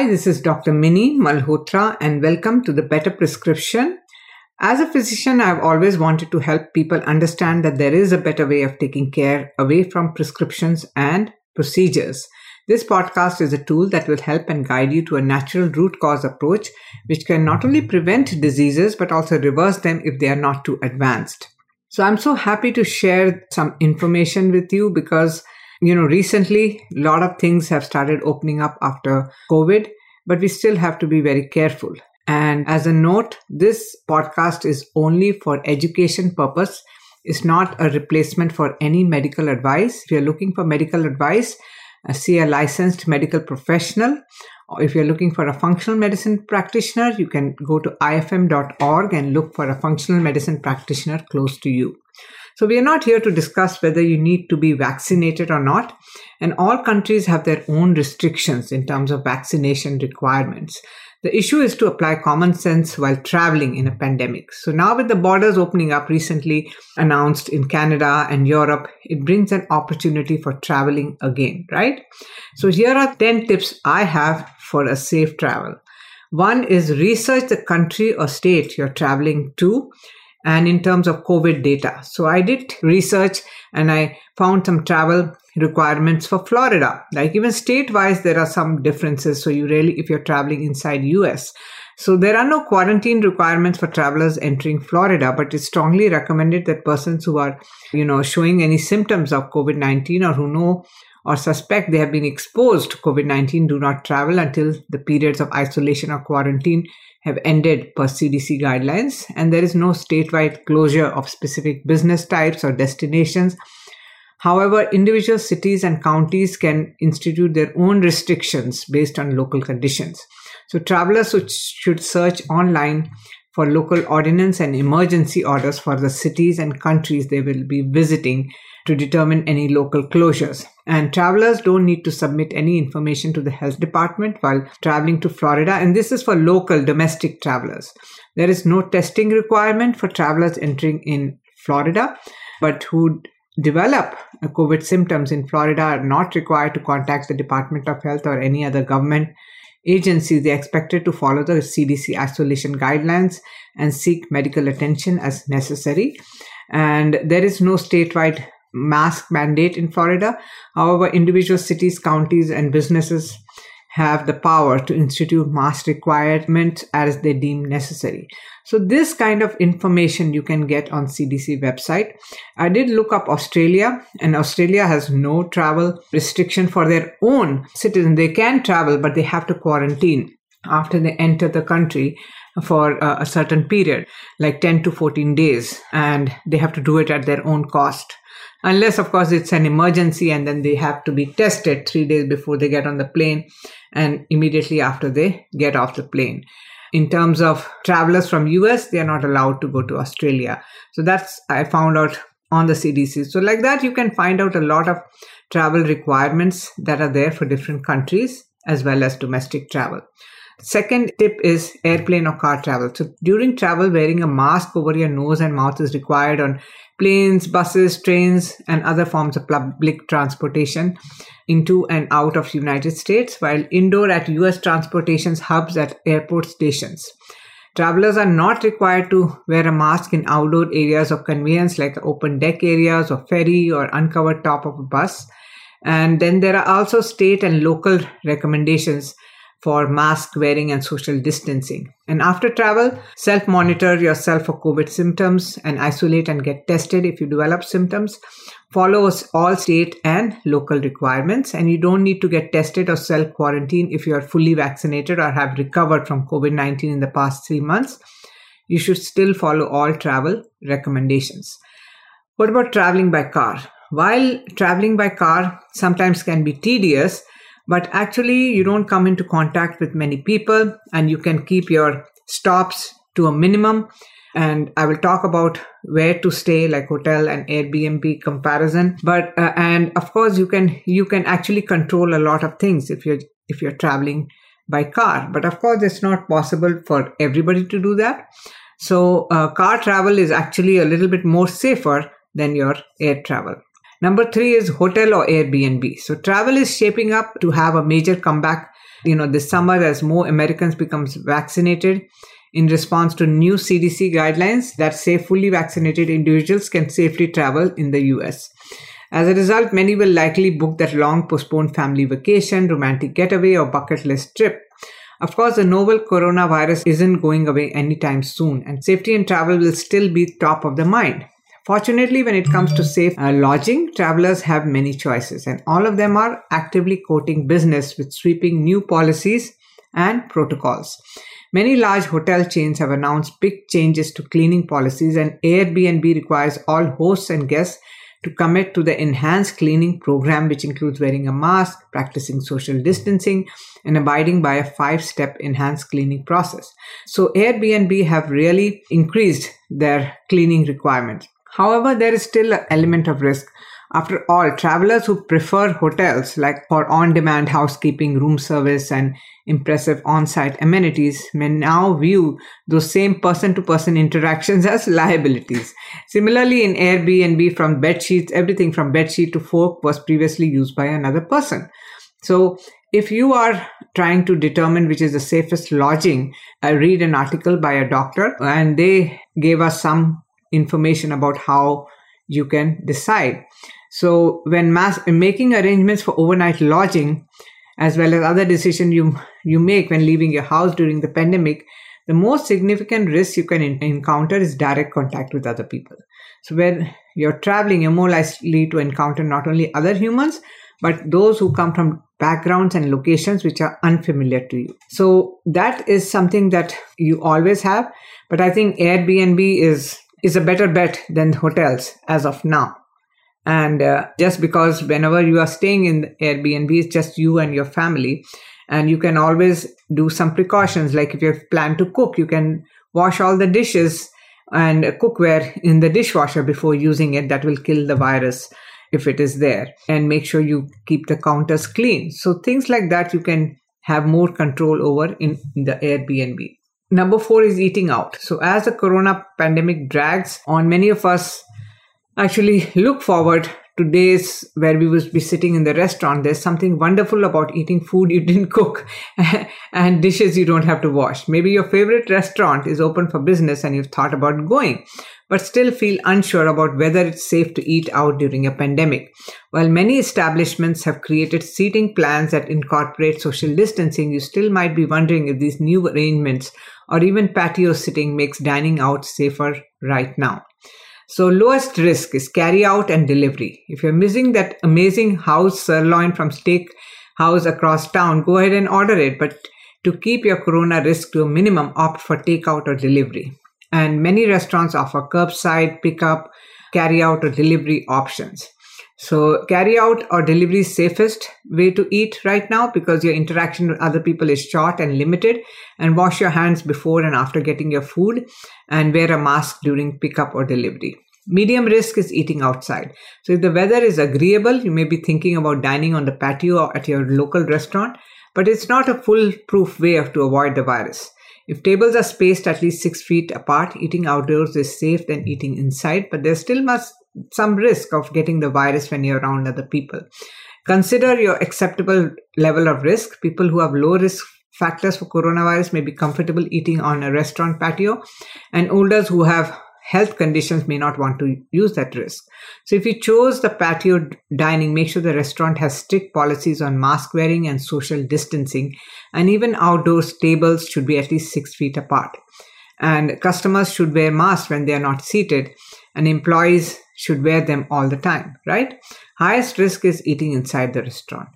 Hi, this is Dr. Minni Malhotra, and welcome to the Better Prescription. As a physician, I've always wanted to help people understand that there is a better way of taking care away from prescriptions and procedures. This podcast is a tool that will help and guide you to a natural root cause approach, which can not only prevent diseases but also reverse them if they are not too advanced. So I'm so happy to share some information with you because you know, recently a lot of things have started opening up after COVID, but we still have to be very careful. And as a note, this podcast is only for education purpose. It's not a replacement for any medical advice. If you're looking for medical advice, Uh, see a licensed medical professional. Or if you're looking for a functional medicine practitioner, you can go to ifm.org and look for a functional medicine practitioner close to you. So we are not here to discuss whether you need to be vaccinated or not. And all countries have their own restrictions in terms of vaccination requirements. The issue is to apply common sense while traveling in a pandemic. So now with the borders opening up recently announced in Canada and Europe, it brings an opportunity for traveling again, right? So here are 10 tips I have for a safe travel. One is research the country or state you're traveling to and in terms of COVID data. So I did research and I found some travel requirements for Florida. Like even state wise, there are some differences. So you really, if you're traveling inside US. So there are no quarantine requirements for travelers entering Florida, but it's strongly recommended that persons who are, you know, showing any symptoms of COVID-19 or who know or suspect they have been exposed to COVID 19 do not travel until the periods of isolation or quarantine have ended per CDC guidelines, and there is no statewide closure of specific business types or destinations. However, individual cities and counties can institute their own restrictions based on local conditions. So, travelers should search online for local ordinance and emergency orders for the cities and countries they will be visiting to determine any local closures. And travelers don't need to submit any information to the health department while traveling to Florida. And this is for local domestic travelers. There is no testing requirement for travelers entering in Florida, but who develop COVID symptoms in Florida are not required to contact the Department of Health or any other government agency. They are expected to follow the CDC isolation guidelines and seek medical attention as necessary. And there is no statewide mask mandate in Florida. However, individual cities, counties, and businesses have the power to institute mass requirements as they deem necessary. So this kind of information you can get on CDC website. I did look up Australia and Australia has no travel restriction for their own citizens. They can travel, but they have to quarantine after they enter the country for a certain period, like 10 to 14 days, and they have to do it at their own cost unless of course it's an emergency and then they have to be tested three days before they get on the plane and immediately after they get off the plane. In terms of travelers from us they are not allowed to go to australia. So that's i found out on the cdc so like that you can find out a lot of travel requirements that are there for different countries as well as domestic travel Second tip is airplane or car travel. So during travel, wearing a mask over your nose and mouth is required on planes, buses, trains, and other forms of public transportation into and out of United States, while indoor at US transportation hubs at airport stations. Travelers are not required to wear a mask in outdoor areas of conveyance like open deck areas or ferry or uncovered top of a bus. And then there are also state and local recommendations for mask wearing and social distancing. And after travel, self monitor yourself for COVID symptoms and isolate and get tested if you develop symptoms. Follow all state and local requirements, and you don't need to get tested or self quarantine if you are fully vaccinated or have recovered from COVID 19 in the past three months. You should still follow all travel recommendations. What about traveling by car? While traveling by car sometimes can be tedious, but actually you don't come into contact with many people and you can keep your stops to a minimum. And i will talk about where to stay like hotel and airbnb comparison. But uh, and of course you can you can actually control a lot of things if you're if you're traveling by car. But of course it's not possible for everybody to do that. So uh, car travel is actually a little bit more safer than your air travel Number three is hotel or Airbnb. So travel is shaping up to have a major comeback you know, this summer as more Americans becomes vaccinated in response to new CDC guidelines that say fully vaccinated individuals can safely travel in the US. As a result, many will likely book that long postponed family vacation, romantic getaway, or bucket list trip. Of course, the novel coronavirus isn't going away anytime soon, and safety and travel will still be top of the mind. Fortunately, when it comes to safe uh, lodging, travelers have many choices, and all of them are actively courting business with sweeping new policies and protocols. Many large hotel chains have announced big changes to cleaning policies, and Airbnb requires all hosts and guests to commit to the enhanced cleaning program, which includes wearing a mask, practicing social distancing, and abiding by a five step enhanced cleaning process. So, Airbnb have really increased their cleaning requirements. However, there is still an element of risk after all, travelers who prefer hotels, like for on demand housekeeping, room service, and impressive on site amenities, may now view those same person to person interactions as liabilities. Similarly, in Airbnb, from bed sheets, everything from bed sheet to fork was previously used by another person. So, if you are trying to determine which is the safest lodging, I read an article by a doctor and they gave us some information about how you can decide. So when mass, making arrangements for overnight lodging, as well as other decisions you you make when leaving your house during the pandemic, the most significant risk you can in- encounter is direct contact with other people. So when you're traveling, you're more likely to encounter not only other humans, but those who come from backgrounds and locations which are unfamiliar to you. So that is something that you always have. But I think Airbnb is is a better bet than hotels as of now. And uh, just because whenever you are staying in Airbnb, it's just you and your family. And you can always do some precautions. Like if you plan to cook, you can wash all the dishes and cookware in the dishwasher before using it. That will kill the virus if it is there. And make sure you keep the counters clean. So things like that you can have more control over in, in the Airbnb. Number four is eating out. So as the corona pandemic drags on, many of us actually look forward to days where we would be sitting in the restaurant. There's something wonderful about eating food you didn't cook and dishes you don't have to wash. Maybe your favorite restaurant is open for business and you've thought about going, but still feel unsure about whether it's safe to eat out during a pandemic. While many establishments have created seating plans that incorporate social distancing, you still might be wondering if these new arrangements or even patio sitting makes dining out safer right now. So lowest risk is carry out and delivery. If you're missing that amazing house sirloin from steak house across town, go ahead and order it. But to keep your corona risk to a minimum, opt for takeout or delivery. And many restaurants offer curbside, pickup, carry out or delivery options. So carry out or delivery is safest way to eat right now because your interaction with other people is short and limited and wash your hands before and after getting your food and wear a mask during pickup or delivery. Medium risk is eating outside. So if the weather is agreeable, you may be thinking about dining on the patio or at your local restaurant, but it's not a foolproof way of to avoid the virus. If tables are spaced at least six feet apart, eating outdoors is safe than eating inside, but there still must some risk of getting the virus when you're around other people. Consider your acceptable level of risk. People who have low risk factors for coronavirus may be comfortable eating on a restaurant patio, and olders who have health conditions may not want to use that risk. So, if you chose the patio dining, make sure the restaurant has strict policies on mask wearing and social distancing, and even outdoors tables should be at least six feet apart. And customers should wear masks when they are not seated, and employees should wear them all the time, right? Highest risk is eating inside the restaurant.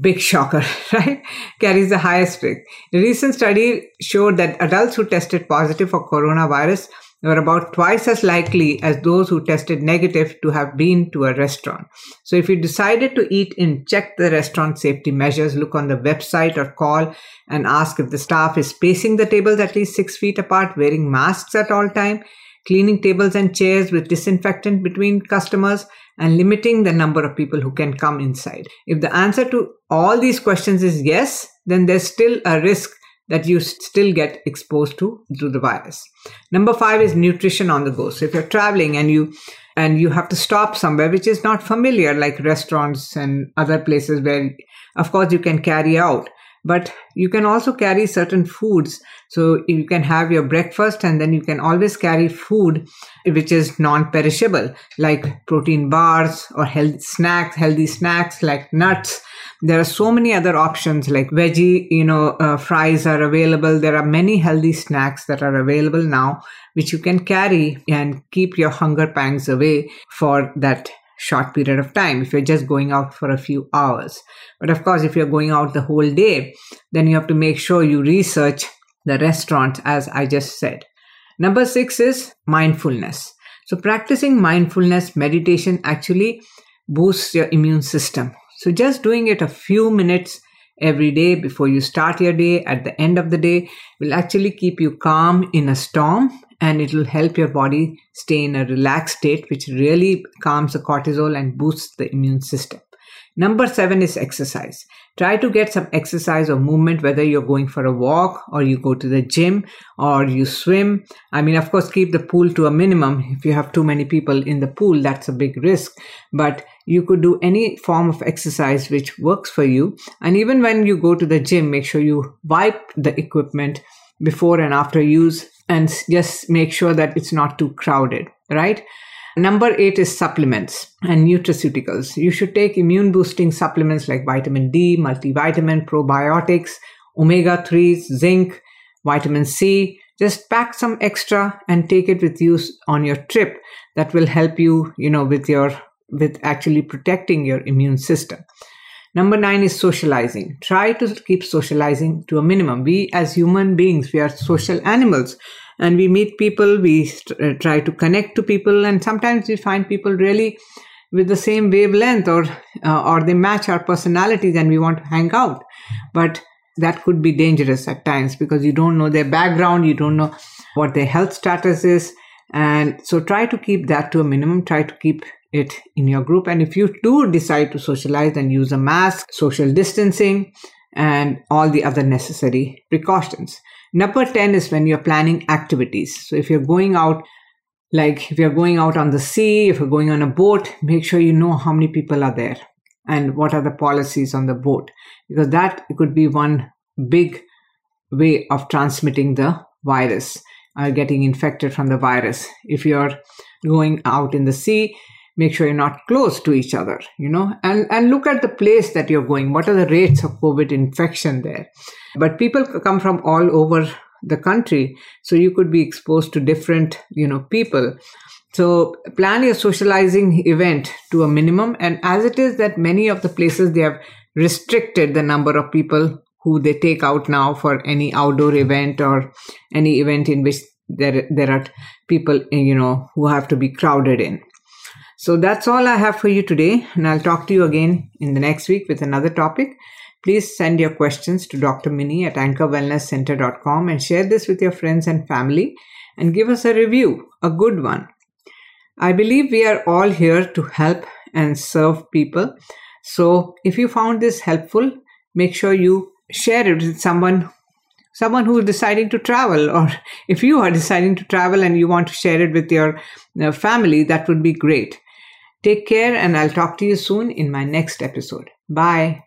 Big shocker, right? Carries the highest risk. A recent study showed that adults who tested positive for coronavirus were about twice as likely as those who tested negative to have been to a restaurant. So if you decided to eat in, check the restaurant safety measures, look on the website or call and ask if the staff is spacing the tables at least six feet apart, wearing masks at all time, cleaning tables and chairs with disinfectant between customers, and limiting the number of people who can come inside. If the answer to all these questions is yes, then there's still a risk that you still get exposed to to the virus. Number 5 is nutrition on the go. So if you're traveling and you and you have to stop somewhere which is not familiar like restaurants and other places where of course you can carry out but you can also carry certain foods. So you can have your breakfast and then you can always carry food which is non-perishable like protein bars or healthy snacks, healthy snacks like nuts. There are so many other options like veggie, you know, uh, fries are available. There are many healthy snacks that are available now, which you can carry and keep your hunger pangs away for that short period of time if you're just going out for a few hours. But of course, if you're going out the whole day, then you have to make sure you research the restaurant, as I just said. Number six is mindfulness. So, practicing mindfulness meditation actually boosts your immune system. So, just doing it a few minutes every day before you start your day, at the end of the day, will actually keep you calm in a storm and it will help your body stay in a relaxed state, which really calms the cortisol and boosts the immune system. Number seven is exercise. Try to get some exercise or movement, whether you're going for a walk or you go to the gym or you swim. I mean, of course, keep the pool to a minimum. If you have too many people in the pool, that's a big risk. But you could do any form of exercise which works for you. And even when you go to the gym, make sure you wipe the equipment before and after use and just make sure that it's not too crowded, right? Number eight is supplements and nutraceuticals. You should take immune boosting supplements like vitamin D, multivitamin, probiotics, omega 3s, zinc, vitamin C. Just pack some extra and take it with you on your trip. That will help you, you know, with your, with actually protecting your immune system. Number nine is socializing. Try to keep socializing to a minimum. We, as human beings, we are social animals and we meet people, we uh, try to connect to people, and sometimes we find people really with the same wavelength or uh, or they match our personalities and we want to hang out but that could be dangerous at times because you don't know their background you don't know what their health status is and so try to keep that to a minimum try to keep it in your group. And if you do decide to socialize, then use a mask, social distancing, and all the other necessary precautions. Number 10 is when you're planning activities. So if you're going out, like if you're going out on the sea, if you're going on a boat, make sure you know how many people are there and what are the policies on the boat, because that could be one big way of transmitting the virus or getting infected from the virus. If you're going out in the sea, make sure you're not close to each other you know? And and look at the place that you're going. What are the rates of covid infection there? But people come from all over the country so you could be exposed to different you know people. So plan your socializing event to a minimum and as it is that many of the places they have restricted the number of people who they take out now for any outdoor event or any event in which there there are people you know who have to be crowded in so that's all I have for you today, and I'll talk to you again in the next week with another topic. Please send your questions to Dr. Minni at anchorwellnesscenter.com and share this with your friends and family and give us a review, a good one. I believe we are all here to help and serve people. So if you found this helpful, make sure you share it with someone someone who is deciding to travel or if you are deciding to travel and you want to share it with your uh, family that would be great Take care, and I'll talk to you soon in my next episode. Bye.